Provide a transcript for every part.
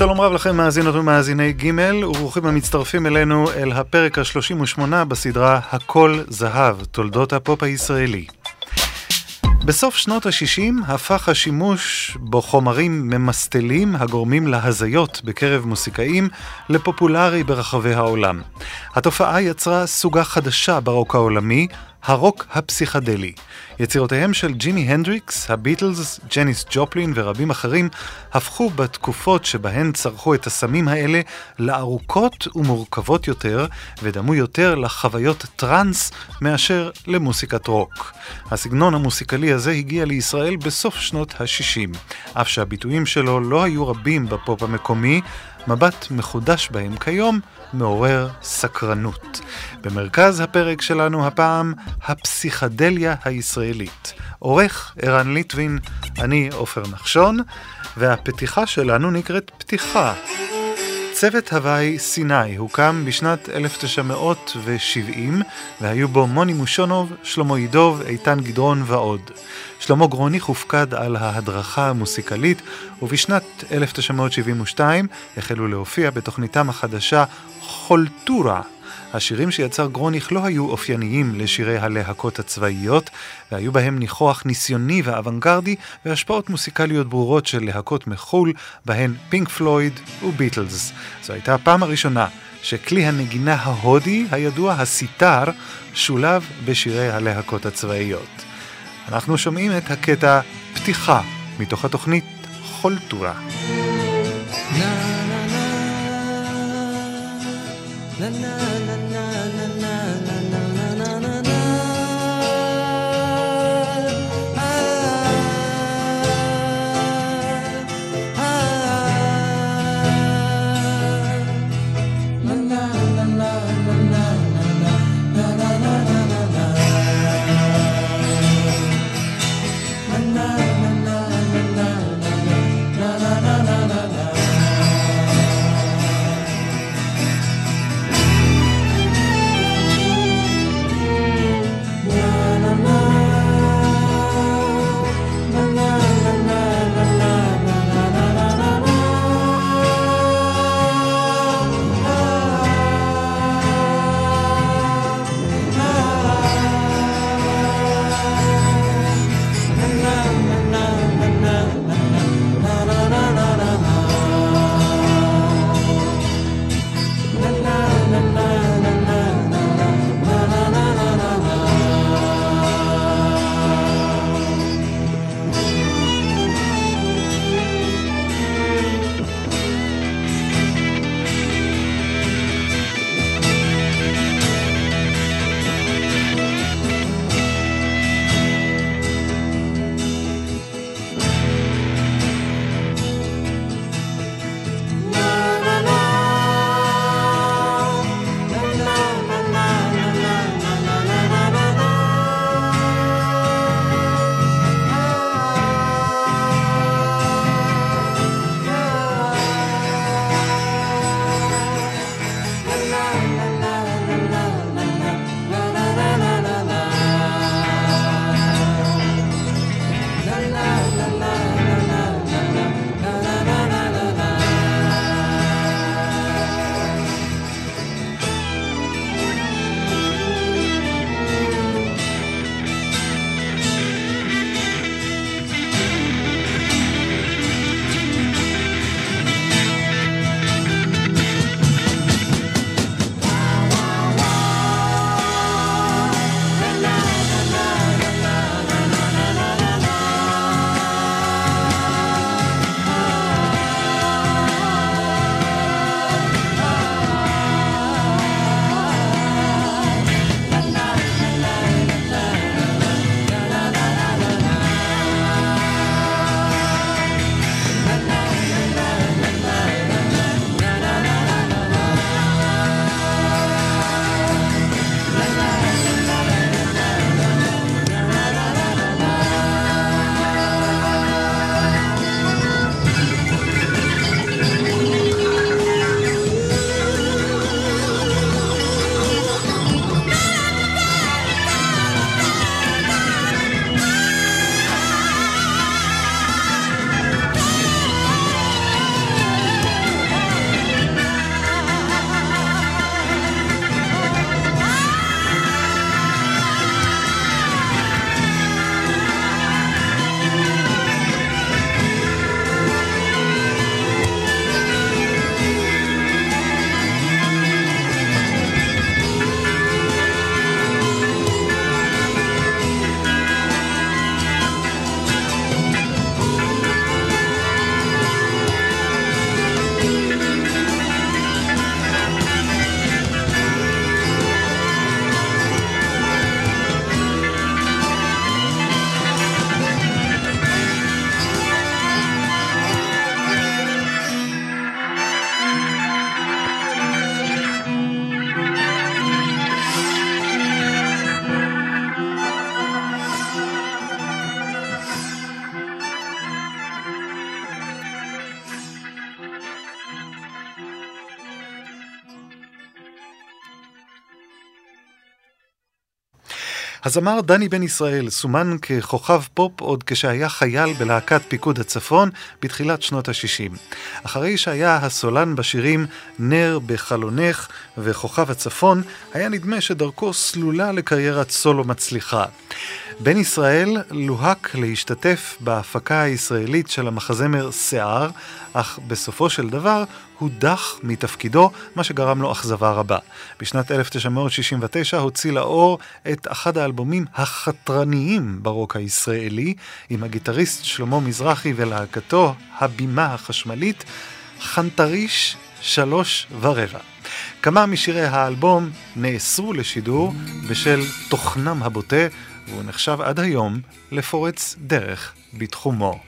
שלום רב לכם מאזינות ומאזיני ג' וברוכים המצטרפים אלינו אל הפרק ה-38 בסדרה הכל זהב, תולדות הפופ הישראלי. בסוף שנות ה-60 הפך השימוש בחומרים ממסטלים הגורמים להזיות בקרב מוסיקאים לפופולרי ברחבי העולם. התופעה יצרה סוגה חדשה ברוק העולמי, הרוק הפסיכדלי. יצירותיהם של ג'ימי הנדריקס, הביטלס, ג'ניס ג'ופלין ורבים אחרים הפכו בתקופות שבהן צרכו את הסמים האלה לארוכות ומורכבות יותר, ודמו יותר לחוויות טראנס מאשר למוסיקת רוק. הסגנון המוסיקלי הזה הגיע לישראל בסוף שנות ה-60, אף שהביטויים שלו לא היו רבים בפופ המקומי, מבט מחודש בהם כיום מעורר סקרנות. במרכז הפרק שלנו הפעם, הפסיכדליה הישראלית. עורך ערן ליטבין, אני עופר נחשון, והפתיחה שלנו נקראת פתיחה. צוות הוואי סיני הוקם בשנת 1970 והיו בו מוני מושונוב, שלמה ידוב, איתן גדרון ועוד. שלמה גרוניך הופקד על ההדרכה המוסיקלית ובשנת 1972 החלו להופיע בתוכניתם החדשה חולטורה השירים שיצר גרוניך לא היו אופייניים לשירי הלהקות הצבאיות, והיו בהם ניחוח ניסיוני ואוונגרדי והשפעות מוסיקליות ברורות של להקות מחו"ל, בהן פינק פלויד וביטלס. זו הייתה הפעם הראשונה שכלי הנגינה ההודי הידוע, הסיטר, שולב בשירי הלהקות הצבאיות. אנחנו שומעים את הקטע פתיחה מתוך התוכנית חולטורה. na na na na na הזמר דני בן ישראל סומן ככוכב פופ עוד כשהיה חייל בלהקת פיקוד הצפון בתחילת שנות ה-60. אחרי שהיה הסולן בשירים נר בחלונך וכוכב הצפון, היה נדמה שדרכו סלולה לקריירת סולו מצליחה. בן ישראל לוהק להשתתף בהפקה הישראלית של המחזמר שיער, אך בסופו של דבר הודח מתפקידו, מה שגרם לו אכזבה רבה. בשנת 1969 הוציא לאור את אחד האלבומים החתרניים ברוק הישראלי, עם הגיטריסט שלמה מזרחי ולהקתו הבימה החשמלית, חנטריש שלוש ורבע. כמה משירי האלבום נאסרו לשידור בשל תוכנם הבוטה, והוא נחשב עד היום לפורץ דרך בתחומו.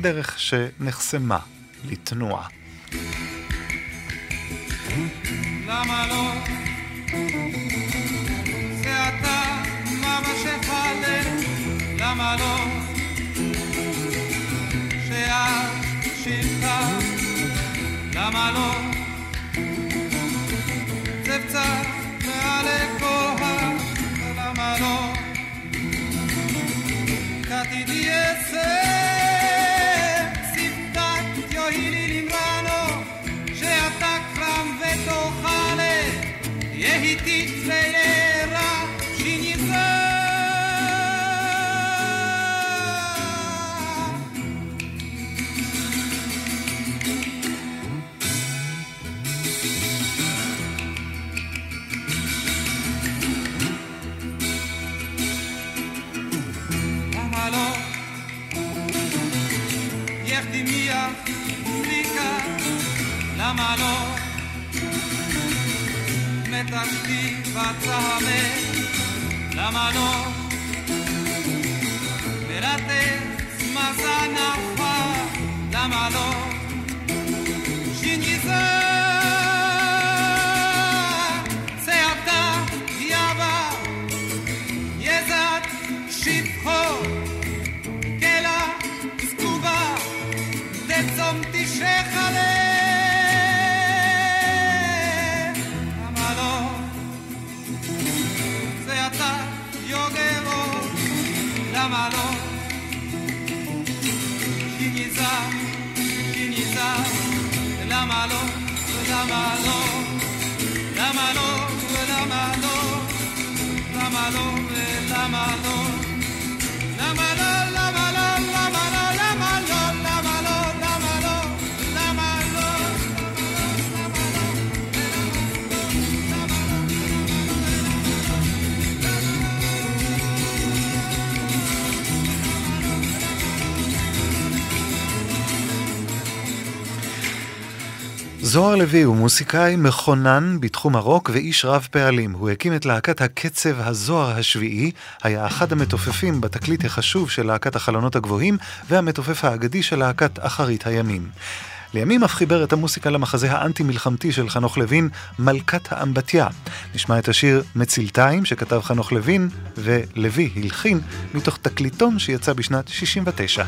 דרך שנחסמה לתנועה. למה לא? זה אתה, מה בשפלת, למה לא? שאת למה לא? זה קצת viviese. דיאסר למה לא? מתקתי בצהבה, למה לא? mano, la mano, la mano, la mano, la mano. זוהר לוי הוא מוסיקאי מכונן בתחום הרוק ואיש רב פעלים. הוא הקים את להקת הקצב הזוהר השביעי, היה אחד המתופפים בתקליט החשוב של להקת החלונות הגבוהים, והמתופף האגדי של להקת אחרית הימים. לימים אף חיבר את המוסיקה למחזה האנטי-מלחמתי של חנוך לוין, מלכת האמבטיה. נשמע את השיר מצילתיים שכתב חנוך לוין, ולוי הלחין מתוך תקליטון שיצא בשנת 69.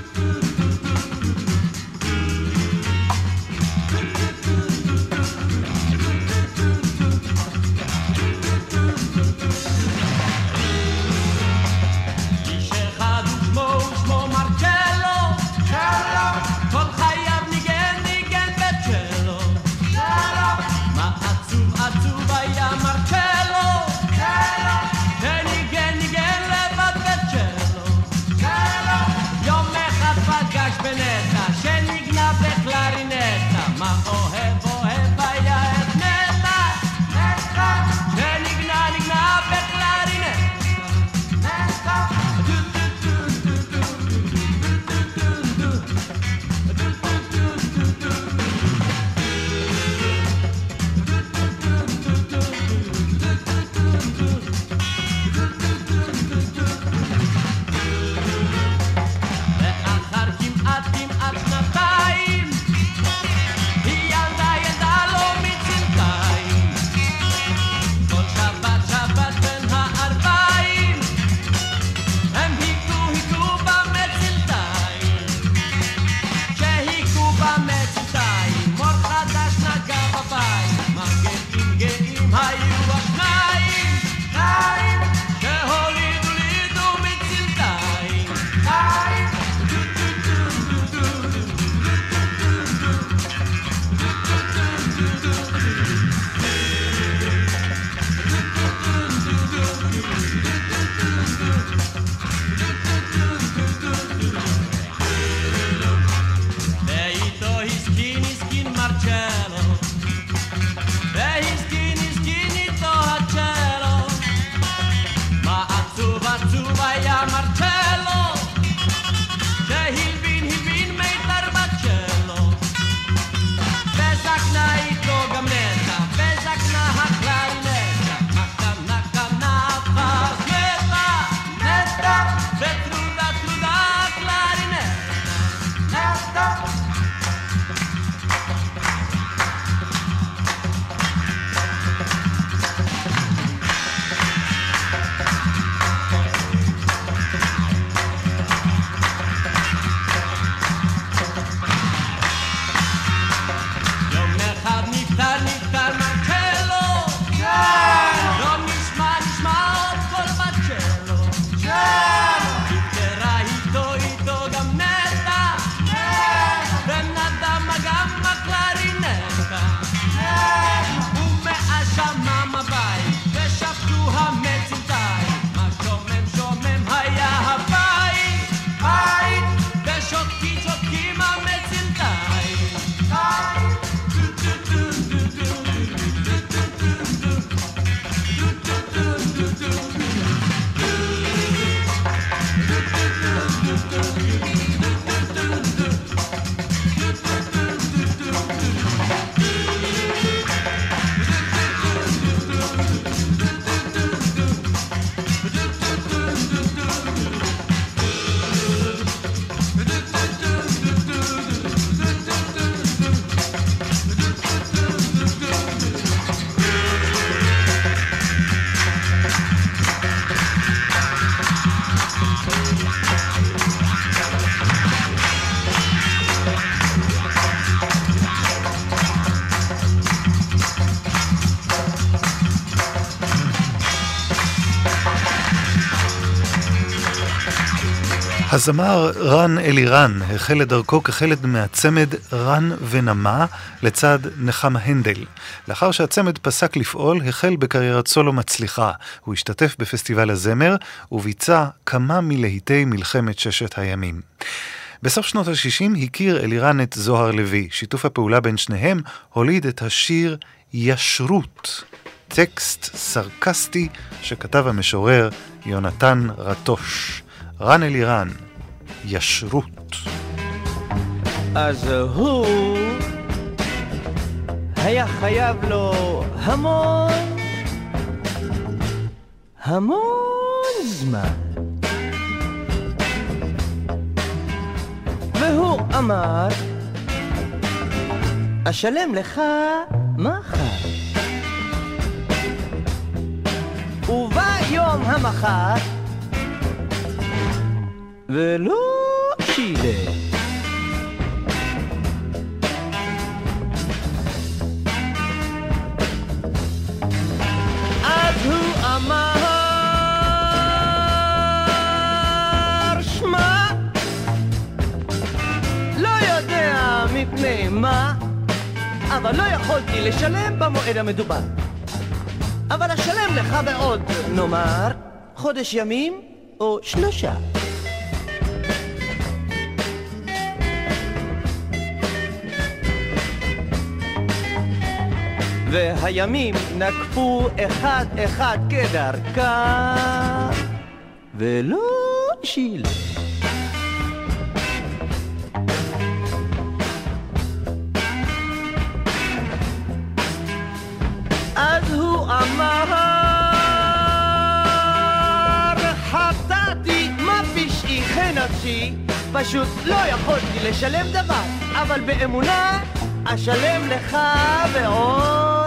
הזמר רן אלירן החל את דרכו כחלק מהצמד רן ונמה לצד נחמה הנדל. לאחר שהצמד פסק לפעול, החל בקריירת סולו מצליחה. הוא השתתף בפסטיבל הזמר וביצע כמה מלהיטי מלחמת ששת הימים. בסוף שנות ה-60 הכיר אלירן את זוהר לוי. שיתוף הפעולה בין שניהם הוליד את השיר ישרות, טקסט סרקסטי שכתב המשורר יונתן רטוש. רן אלירן, ישרות. אז הוא היה חייב לו המון, המון זמן. והוא אמר, אשלם לך מחר. ובא יום המחר ולא שילם. אז הוא אמר, שמע, לא יודע מפני מה, אבל לא יכולתי לשלם במועד המדובר. אבל אשלם לך בעוד, נאמר, חודש ימים או שלושה. והימים נקפו אחד אחד כדרכה, ולא שילם. אז הוא אמר, פשוט לא יכולתי לשלם דבר, אבל באמונה אשלם לך בעוד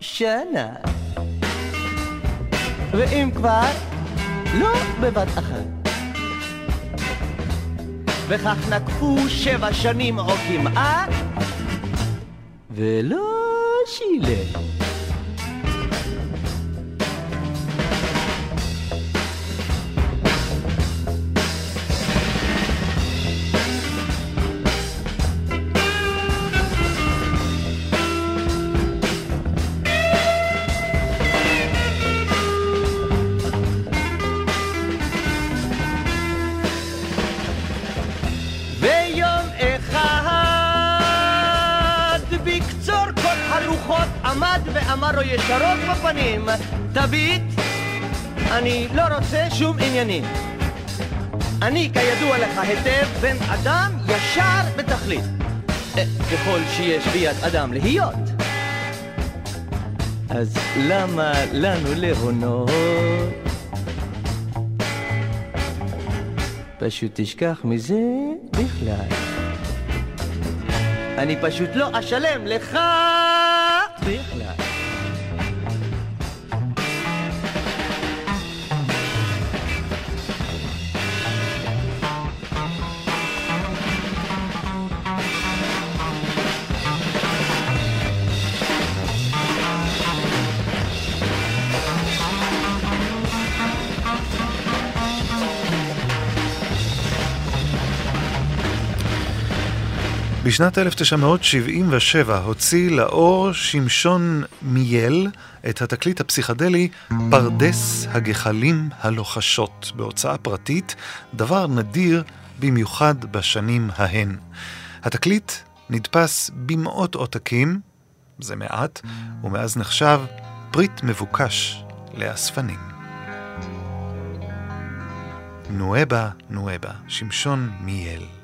שנה. ואם כבר, לא בבת אחת. וכך נקפו שבע שנים או כמעט, ולא שילם. ואמר לו ישרות בפנים תביט, אני לא רוצה שום עניינים אני כידוע לך היטב בן אדם ישר בתכלית אה, ככל שיש ביד אדם להיות אז למה לנו להונות? פשוט תשכח מזה בכלל. אני פשוט לא אשלם לך בכלל. בשנת 1977 הוציא לאור שמשון מיאל את התקליט הפסיכדלי פרדס הגחלים הלוחשות בהוצאה פרטית, דבר נדיר במיוחד בשנים ההן. התקליט נדפס במאות עותקים, זה מעט, ומאז נחשב פריט מבוקש לאספנים. נואבה, נואבה, שמשון מיאל.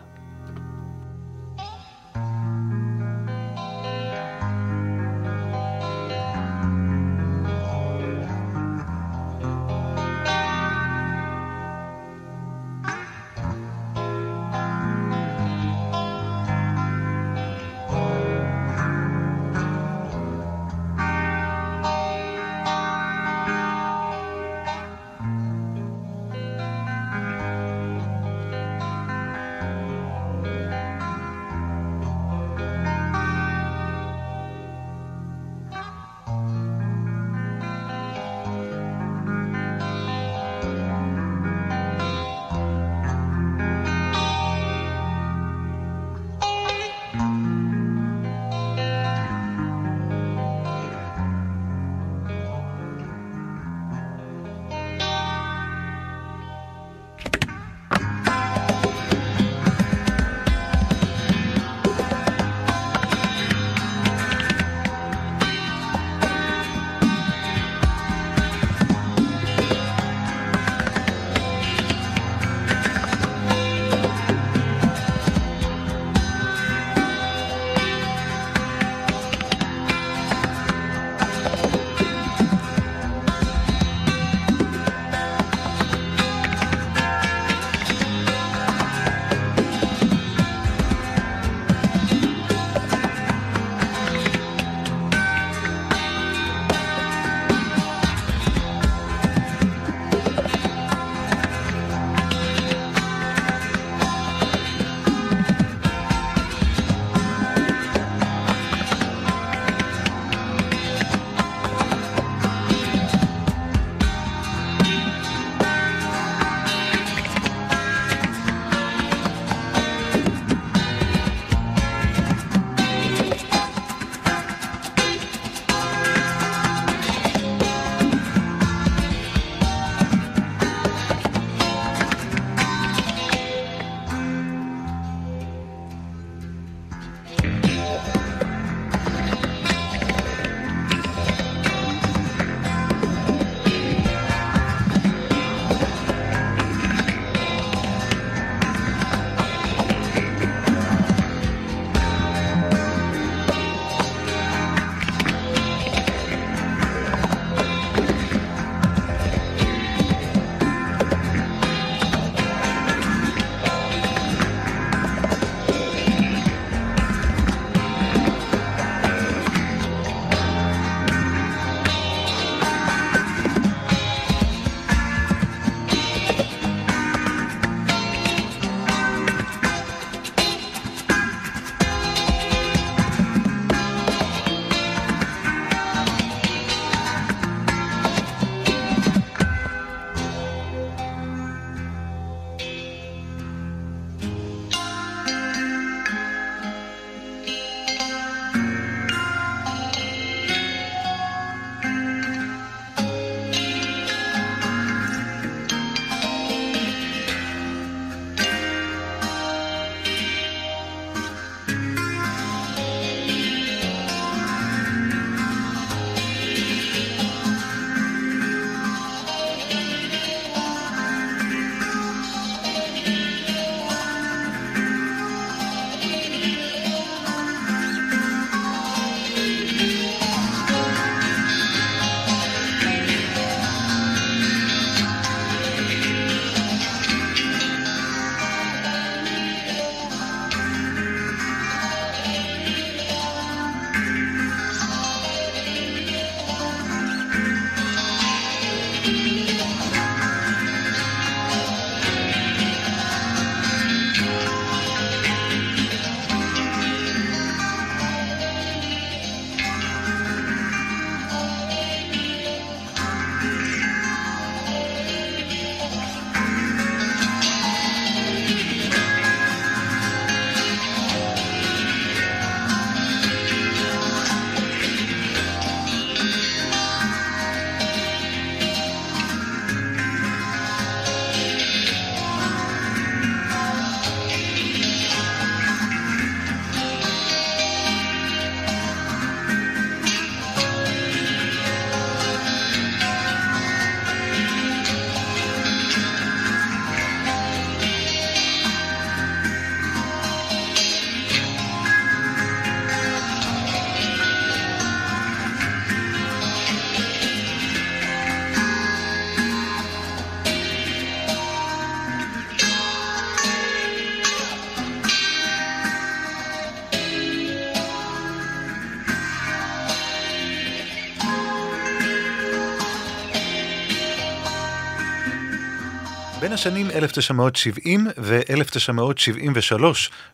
בין השנים 1970 ו-1973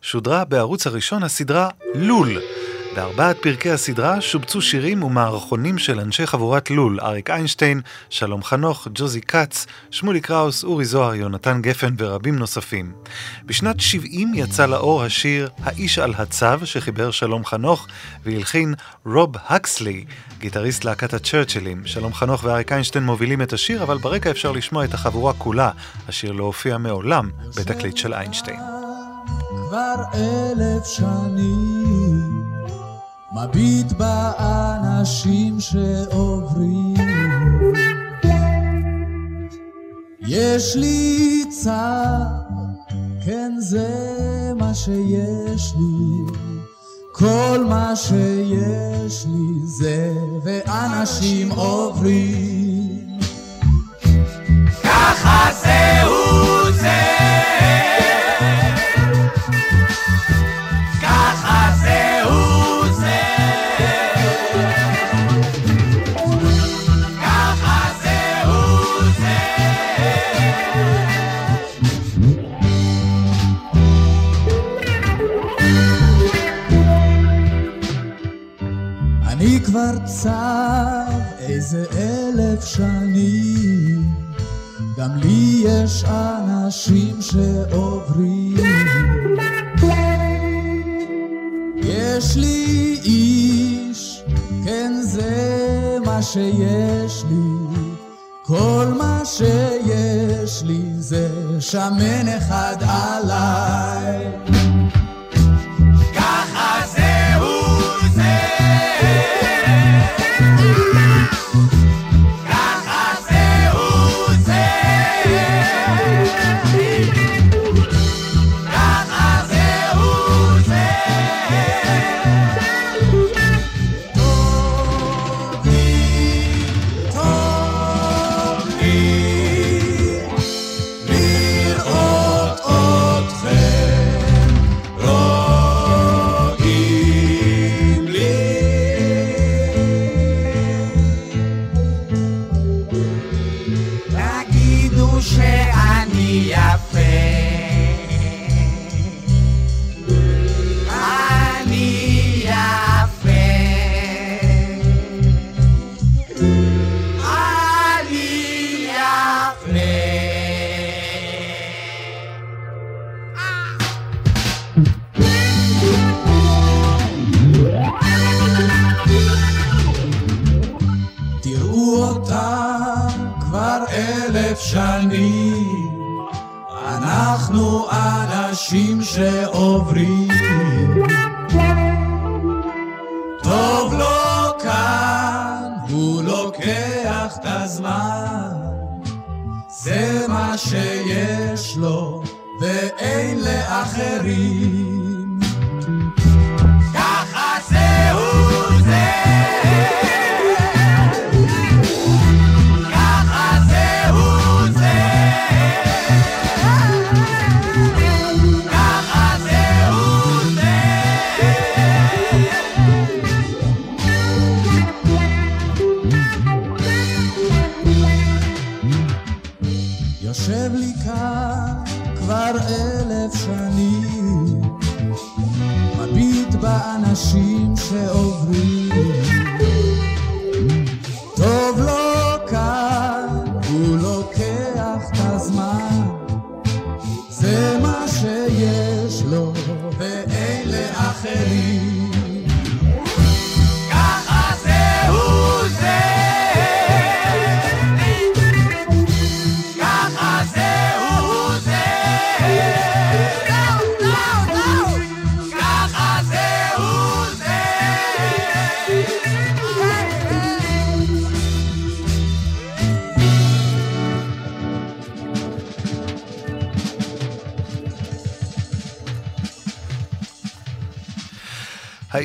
שודרה בערוץ הראשון הסדרה לול. בארבעת פרקי הסדרה שובצו שירים ומערכונים של אנשי חבורת לול, אריק איינשטיין, שלום חנוך, ג'וזי כץ, שמולי קראוס, אורי זוהר, יונתן גפן ורבים נוספים. בשנת 70 יצא לאור השיר "האיש על הצו" שחיבר שלום חנוך והלחין רוב הקסלי, גיטריסט להקת הצ'רצ'ילים. שלום חנוך ואריק איינשטיין מובילים את השיר, אבל ברקע אפשר לשמוע את החבורה כולה. השיר לא הופיע מעולם בתקליט של איינשטיין. כבר אלף שנים מביט באנשים שעוברים. יש לי צער, כן זה מה שיש לי, כל מה שיש לי זה ואנשים עוברים. ככה זהו זה כבר צב איזה אלף שנים, גם לי יש אנשים שעוברים. יש לי איש, כן זה מה שיש לי, כל מה שיש לי זה שמן אחד עליי.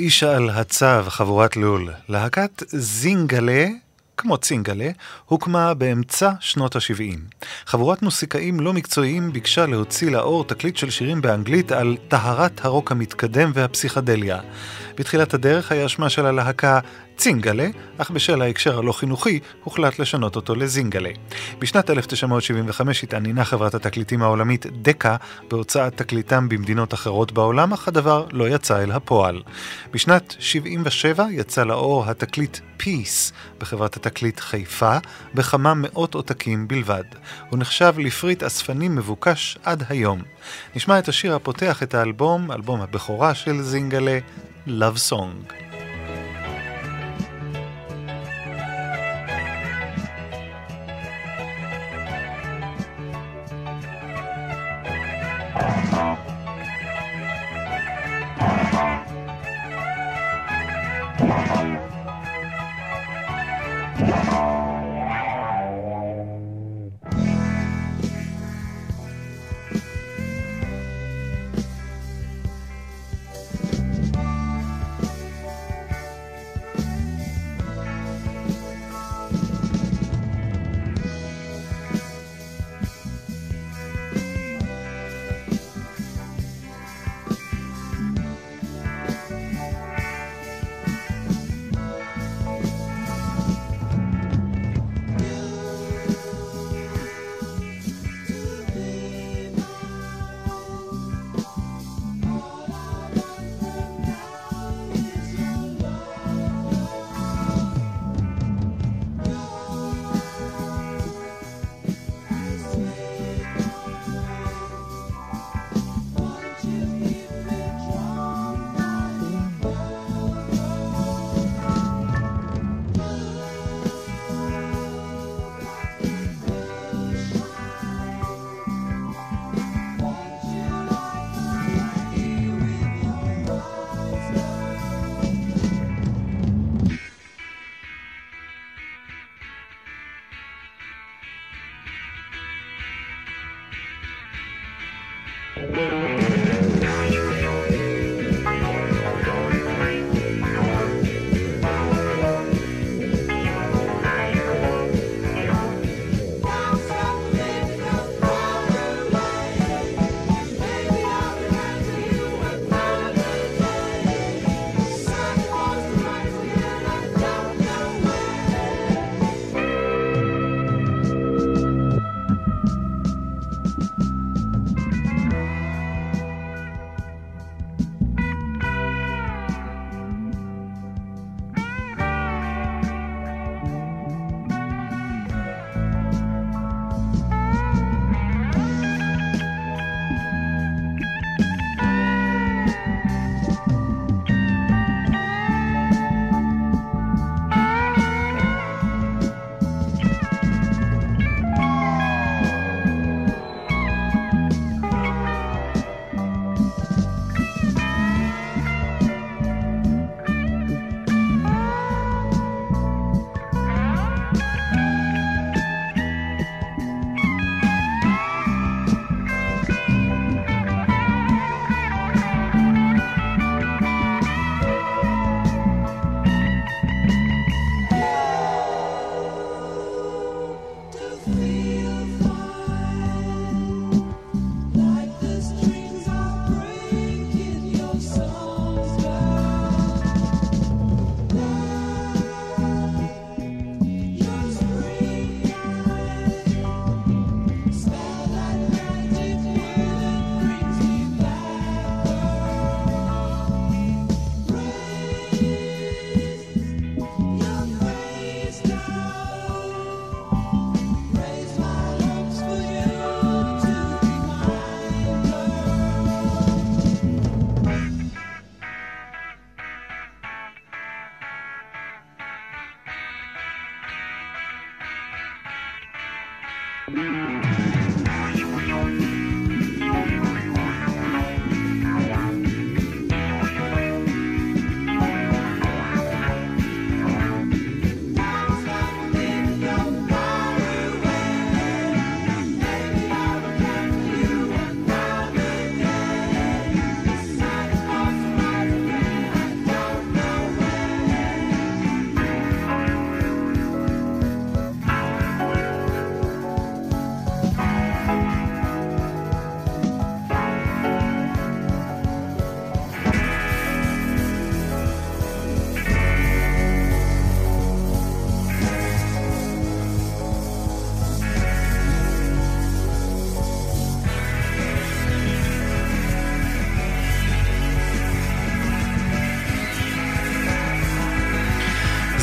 האיש על הצו, חבורת לול. להקת זינגלה, כמו צינגלה, הוקמה באמצע שנות ה-70. חבורת מוסיקאים לא מקצועיים ביקשה להוציא לאור תקליט של שירים באנגלית על טהרת הרוק המתקדם והפסיכדליה. בתחילת הדרך היה שמה של הלהקה צינגלה, אך בשל ההקשר הלא חינוכי, הוחלט לשנות אותו לזינגלה. בשנת 1975 התעניינה חברת התקליטים העולמית דקה בהוצאת תקליטם במדינות אחרות בעולם, אך הדבר לא יצא אל הפועל. בשנת 77 יצא לאור התקליט Peace בחברת התקליט חיפה, בכמה מאות עותקים בלבד. הוא נחשב לפריט אספנים מבוקש עד היום. נשמע את השיר הפותח את האלבום, אלבום הבכורה של זינגלה, Love Song.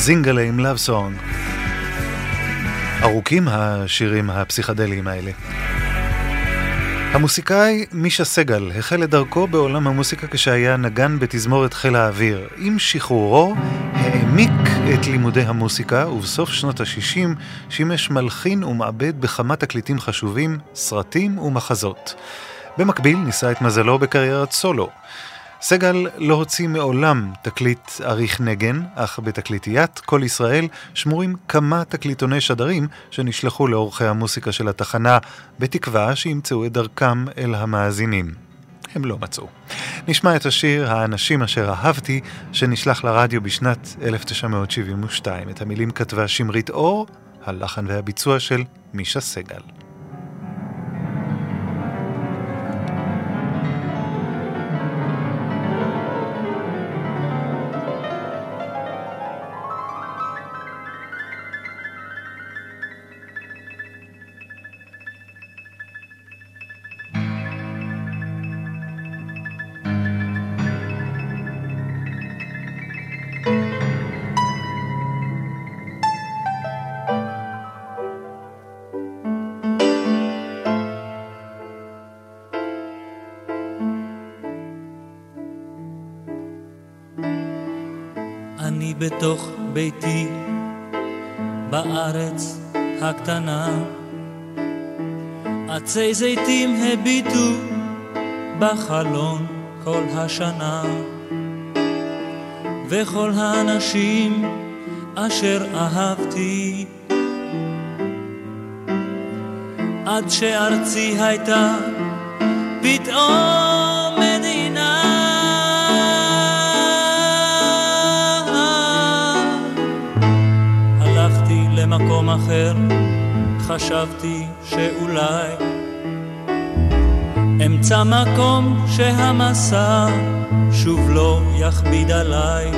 זינגלה עם לאב סונג. ארוכים השירים הפסיכדליים האלה. המוסיקאי מישה סגל החל את דרכו בעולם המוסיקה כשהיה נגן בתזמורת חיל האוויר. עם שחרורו העמיק את לימודי המוסיקה ובסוף שנות ה-60 שימש מלחין ומעבד בכמה תקליטים חשובים, סרטים ומחזות. במקביל ניסה את מזלו בקריירת סולו. סגל לא הוציא מעולם תקליט אריך נגן, אך בתקליטיית כל ישראל שמורים כמה תקליטוני שדרים שנשלחו לאורכי המוסיקה של התחנה, בתקווה שימצאו את דרכם אל המאזינים. הם לא מצאו. נשמע את השיר "האנשים אשר אהבתי", שנשלח לרדיו בשנת 1972. את המילים כתבה שמרית אור, הלחן והביצוע של מישה סגל. עצי זיתים הביטו בחלון כל השנה, וכל האנשים אשר אהבתי. עד שארצי הייתה פתאום למקום אחר, חשבתי שאולי אמצא מקום שהמסע שוב לא יכביד עליי,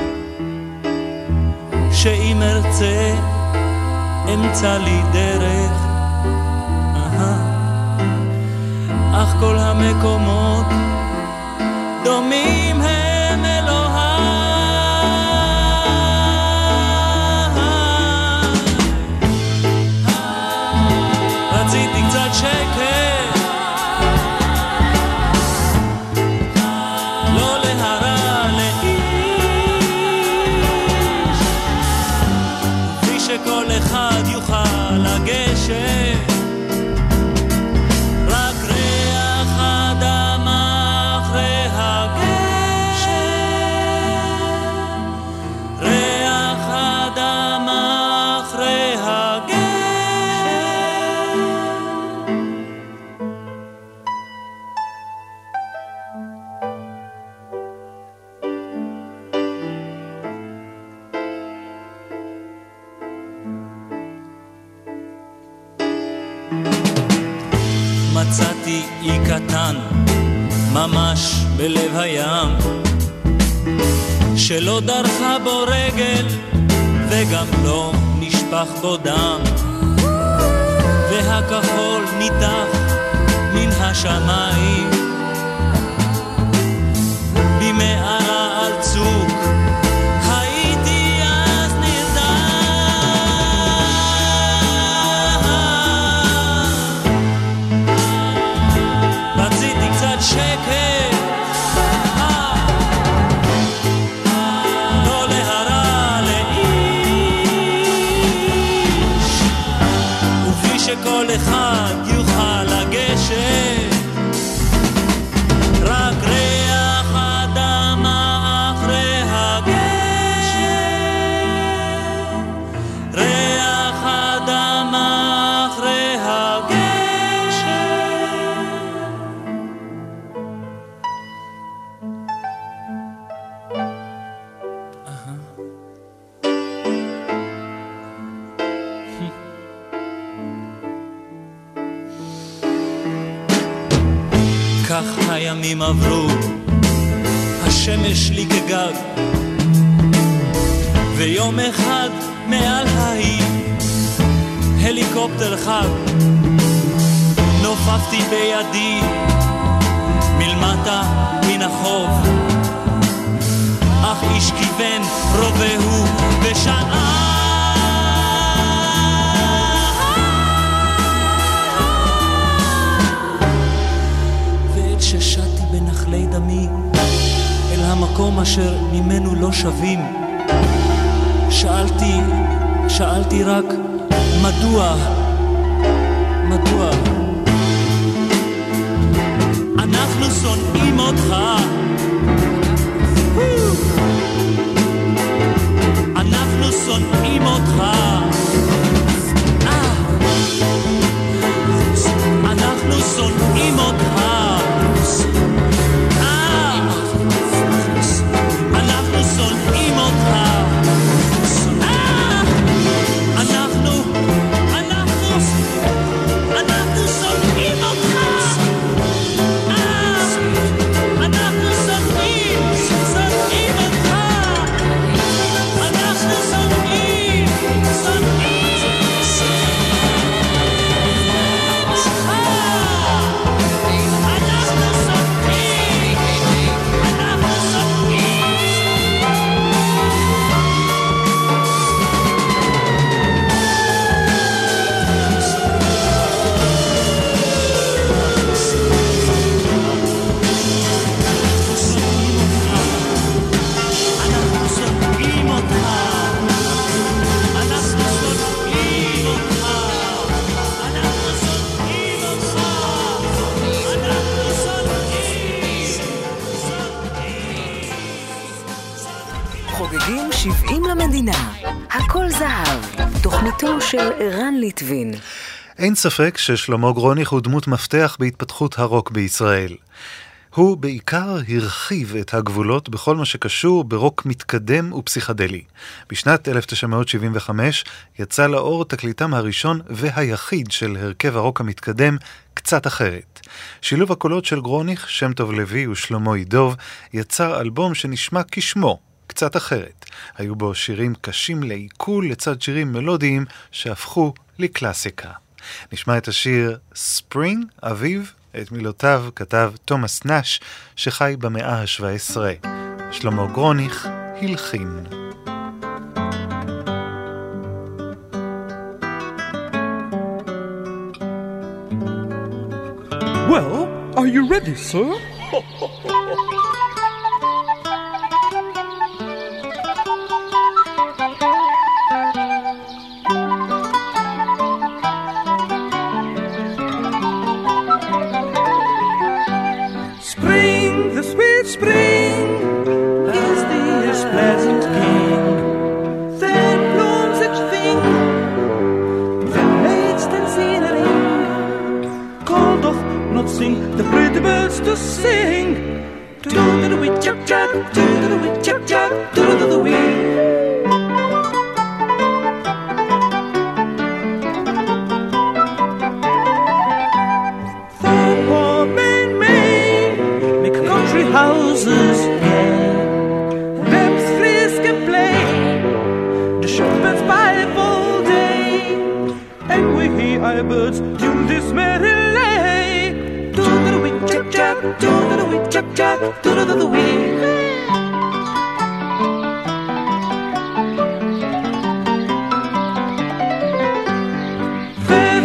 שאם ארצה אמצא לי דרך, אך כל המקומות דומים בלב הים, שלא דרכה בו רגל וגם לא נשפך בו דם, והכחול ניתח מן השמיים. במערה על צוק הימים עברו, השמש לי כגג, ויום אחד מעל ההיא, הליקופטר חג, נופפתי בידי מלמטה מן החוף, אך איש כיוון רובהו ושאל אשר ממנו לא שווים. שאלתי, שאלתי רק, מדוע, מדוע? אנחנו שונאים אותך. אנחנו שונאים אותך. אה. אנחנו שונאים אותך. של ערן ליטבין. אין ספק ששלמה גרוניך הוא דמות מפתח בהתפתחות הרוק בישראל. הוא בעיקר הרחיב את הגבולות בכל מה שקשור ברוק מתקדם ופסיכדלי. בשנת 1975 יצא לאור תקליטם הראשון והיחיד של הרכב הרוק המתקדם, קצת אחרת. שילוב הקולות של גרוניך, שם טוב לוי ושלמה ידוב יצר אלבום שנשמע כשמו, קצת אחרת. היו בו שירים קשים לעיכול לצד שירים מלודיים שהפכו לקלאסיקה. נשמע את השיר ספרינג, אביב, את מילותיו כתב תומאס נאש, שחי במאה ה-17. שלמה גרוניך הלחין. Well, are you ready, sir? spring is the pleasant king. Then blooms it thing, then in den ring. Called off, not sing, the pretty birds to sing. Do do do we chap chap, do do do we chap chap, do do do we. roses lips the shepherd's day, and we hear our birds tune this merry lay. Wee chap wee chap wee.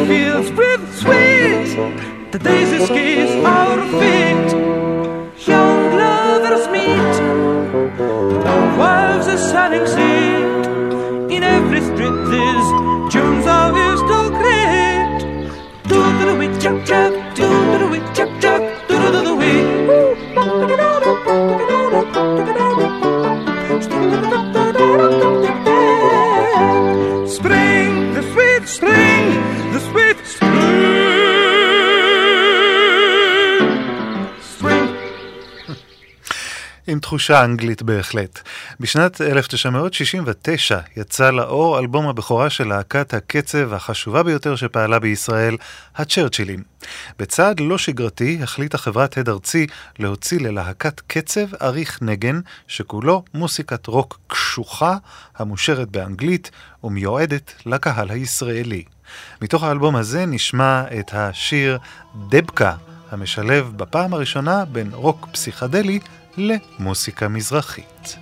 fields with sweet. The daisies kiss our feet. תחושה אנגלית בהחלט. בשנת 1969 יצא לאור אלבום הבכורה של להקת הקצב החשובה ביותר שפעלה בישראל, הצ'רצ'ילים. בצעד לא שגרתי החליטה חברת הד ארצי להוציא ללהקת קצב אריך נגן, שכולו מוסיקת רוק קשוחה, המושרת באנגלית ומיועדת לקהל הישראלי. מתוך האלבום הזה נשמע את השיר דבקה, המשלב בפעם הראשונה בין רוק פסיכדלי למוסיקה מזרחית.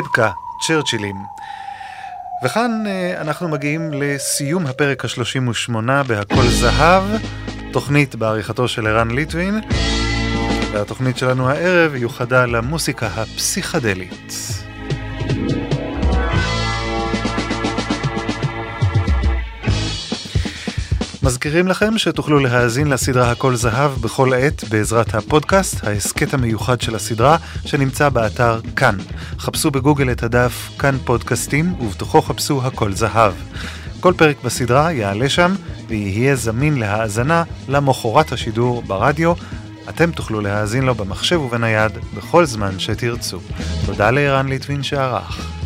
דבקה צ'רצ'ילים. וכאן אה, אנחנו מגיעים לסיום הפרק ה-38 בהכל זהב, תוכנית בעריכתו של ערן ליטווין, והתוכנית שלנו הערב יוחדה למוסיקה הפסיכדלית. מזכירים לכם שתוכלו להאזין לסדרה הכל זהב בכל עת בעזרת הפודקאסט, ההסכת המיוחד של הסדרה, שנמצא באתר כאן. חפשו בגוגל את הדף כאן פודקאסטים, ובתוכו חפשו הכל זהב. כל פרק בסדרה יעלה שם, ויהיה זמין להאזנה למחרת השידור ברדיו. אתם תוכלו להאזין לו במחשב ובנייד בכל זמן שתרצו. תודה לערן ליטווין שערך.